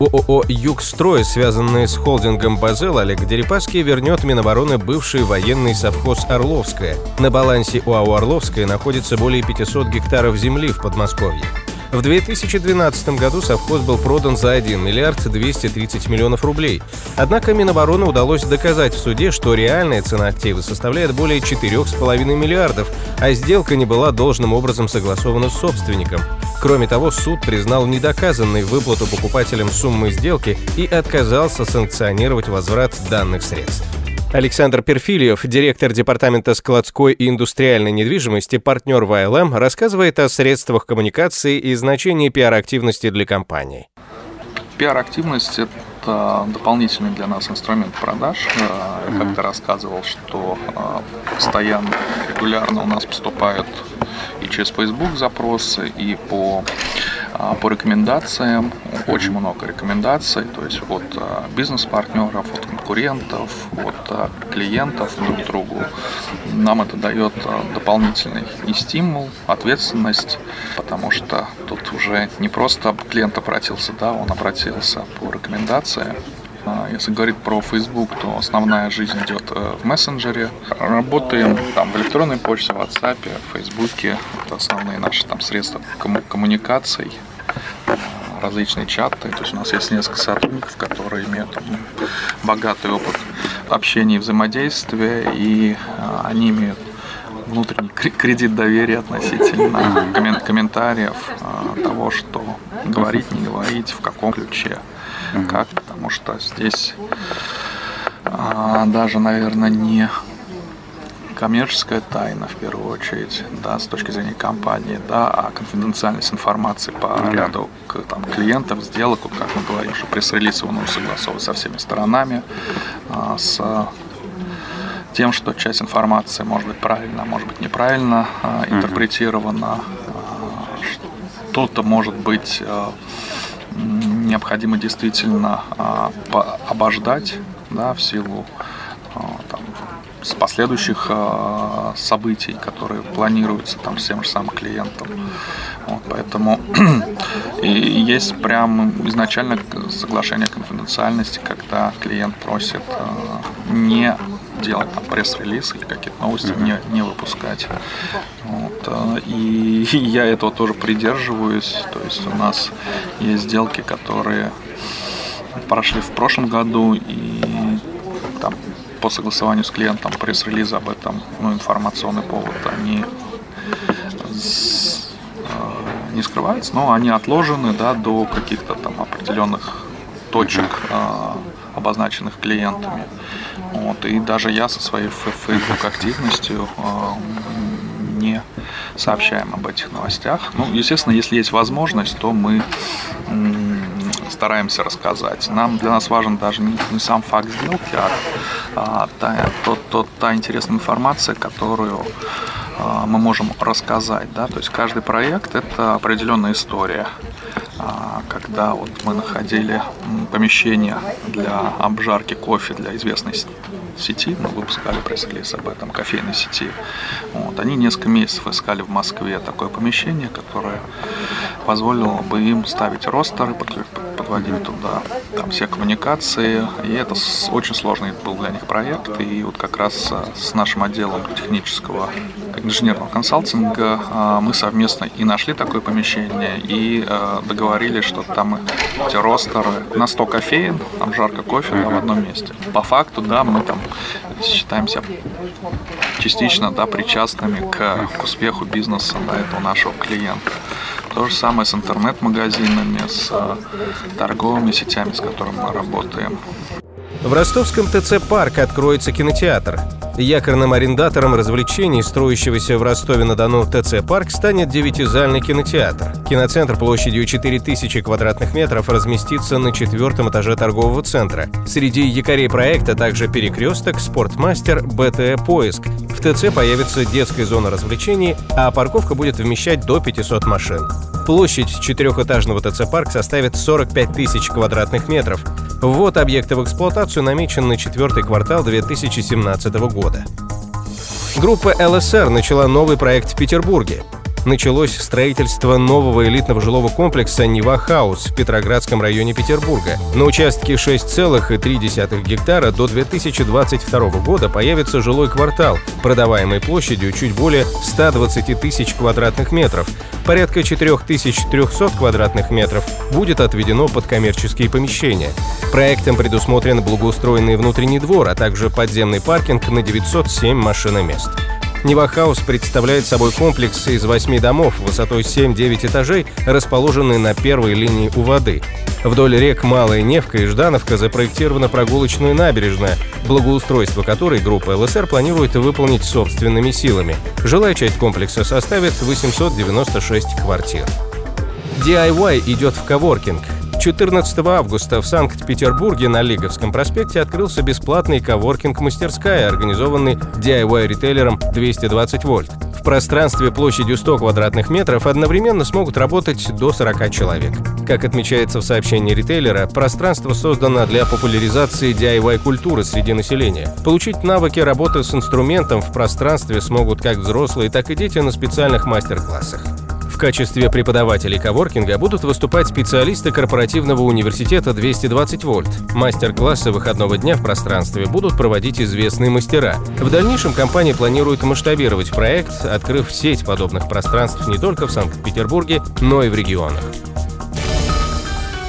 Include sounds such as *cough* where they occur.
ООО «Югстрой», связанные с холдингом «Базел», Олег Дерипаский вернет Минобороны бывший военный совхоз «Орловская». На балансе УАО «Орловская» находится более 500 гектаров земли в Подмосковье. В 2012 году совхоз был продан за 1 миллиард 230 миллионов рублей. Однако Минобороны удалось доказать в суде, что реальная цена актива составляет более 4,5 миллиардов, а сделка не была должным образом согласована с собственником. Кроме того, суд признал недоказанной выплату покупателям суммы сделки и отказался санкционировать возврат данных средств. Александр Перфильев, директор Департамента складской и индустриальной недвижимости, партнер ВЛМ, рассказывает о средствах коммуникации и значении пиар-активности для компании. Пиар-активность – это дополнительный для нас инструмент продаж. Э, я как-то рассказывал, что э, постоянно, регулярно у нас поступают и через Facebook запросы, и по по рекомендациям, очень много рекомендаций, то есть от а, бизнес-партнеров, от конкурентов, от а, клиентов друг другу. Нам это дает дополнительный и стимул, ответственность, потому что тут уже не просто клиент обратился, да, он обратился по рекомендации, если говорить про Facebook, то основная жизнь идет э, в мессенджере. Работаем там в электронной почте, в WhatsApp, в Facebook. Это основные наши там средства коммуникаций различные чаты. То есть у нас есть несколько сотрудников, которые имеют там, богатый опыт общения и взаимодействия, и а, они имеют внутренний кредит доверия относительно комментариев а, того, что говорить, не говорить, в каком ключе, как, потому что здесь а, даже, наверное, не коммерческая тайна в первую очередь, да, с точки зрения компании, да, а конфиденциальность информации по mm-hmm. ряду там, клиентов, сделок, вот как мы говорим, что пресс-релиз его нужно согласовывать со всеми сторонами, а, с тем, что часть информации может быть правильно, а может быть неправильно а, интерпретирована, а, что-то может быть а, необходимо действительно а, обождать, да, в силу а, с последующих э, событий, которые планируются там с тем же самым клиентом. Вот, поэтому *clears throat* и есть прям изначально соглашение конфиденциальности, когда клиент просит э, не делать там пресс-релиз или какие-то новости не, не выпускать. Вот, э, и *laughs* я этого тоже придерживаюсь. То есть у нас есть сделки, которые прошли в прошлом году и там по согласованию с клиентом пресс-релизы об этом, ну, информационный повод, они э, не скрываются, но они отложены да, до каких-то там определенных точек, э, обозначенных клиентами. Вот, и даже я со своей Facebook активностью э, не сообщаем об этих новостях. Ну, естественно, если есть возможность, то мы стараемся рассказать. Нам для нас важен даже не, не сам факт сделки, а, а та, тот, тот, та интересная информация, которую а, мы можем рассказать. Да? То есть каждый проект это определенная история. А, когда вот мы находили помещение для обжарки кофе для известной сети, мы выпускали пресс-релиз об этом, кофейной сети. Вот, они несколько месяцев искали в Москве такое помещение, которое позволило бы им ставить ростеры, подводить туда там все коммуникации. И это очень сложный был для них проект. И вот как раз э, с нашим отделом технического инженерного консалтинга э, мы совместно и нашли такое помещение, и э, договорились, что там эти ростеры на 100 кофеин, там жарко кофе да, в одном месте. По факту, да, мы там считаемся частично да, причастными к, к успеху бизнеса да, этого нашего клиента. То же самое с интернет-магазинами, с э, торговыми сетями, с которыми мы работаем. В ростовском ТЦ «Парк» откроется кинотеатр. Якорным арендатором развлечений, строящегося в Ростове-на-Дону ТЦ «Парк», станет девятизальный кинотеатр. Киноцентр площадью 4000 квадратных метров разместится на четвертом этаже торгового центра. Среди якорей проекта также «Перекресток», «Спортмастер», «БТ Поиск». В ТЦ появится детская зона развлечений, а парковка будет вмещать до 500 машин. Площадь четырехэтажного ТЦ-парк составит 45 тысяч квадратных метров. Ввод объекта в эксплуатацию намечен на четвертый квартал 2017 года. Группа ЛСР начала новый проект в Петербурге началось строительство нового элитного жилого комплекса «Нева Хаус» в Петроградском районе Петербурга. На участке 6,3 гектара до 2022 года появится жилой квартал, продаваемой площадью чуть более 120 тысяч квадратных метров. Порядка 4300 квадратных метров будет отведено под коммерческие помещения. Проектом предусмотрен благоустроенный внутренний двор, а также подземный паркинг на 907 машиномест. Neva Haus представляет собой комплекс из восьми домов высотой 7-9 этажей, расположенный на первой линии у воды. Вдоль рек Малая Невка и Ждановка запроектирована прогулочная набережная, благоустройство которой группа ЛСР планирует выполнить собственными силами. Жилая часть комплекса составит 896 квартир. DIY идет в коворкинг. 14 августа в Санкт-Петербурге на Лиговском проспекте открылся бесплатный коворкинг-мастерская, организованный DIY-ритейлером 220 вольт. В пространстве площадью 100 квадратных метров одновременно смогут работать до 40 человек. Как отмечается в сообщении ритейлера, пространство создано для популяризации DIY-культуры среди населения. Получить навыки работы с инструментом в пространстве смогут как взрослые, так и дети на специальных мастер-классах. В качестве преподавателей коворкинга будут выступать специалисты корпоративного университета 220 вольт. Мастер-классы выходного дня в пространстве будут проводить известные мастера. В дальнейшем компания планирует масштабировать проект, открыв сеть подобных пространств не только в Санкт-Петербурге, но и в регионах.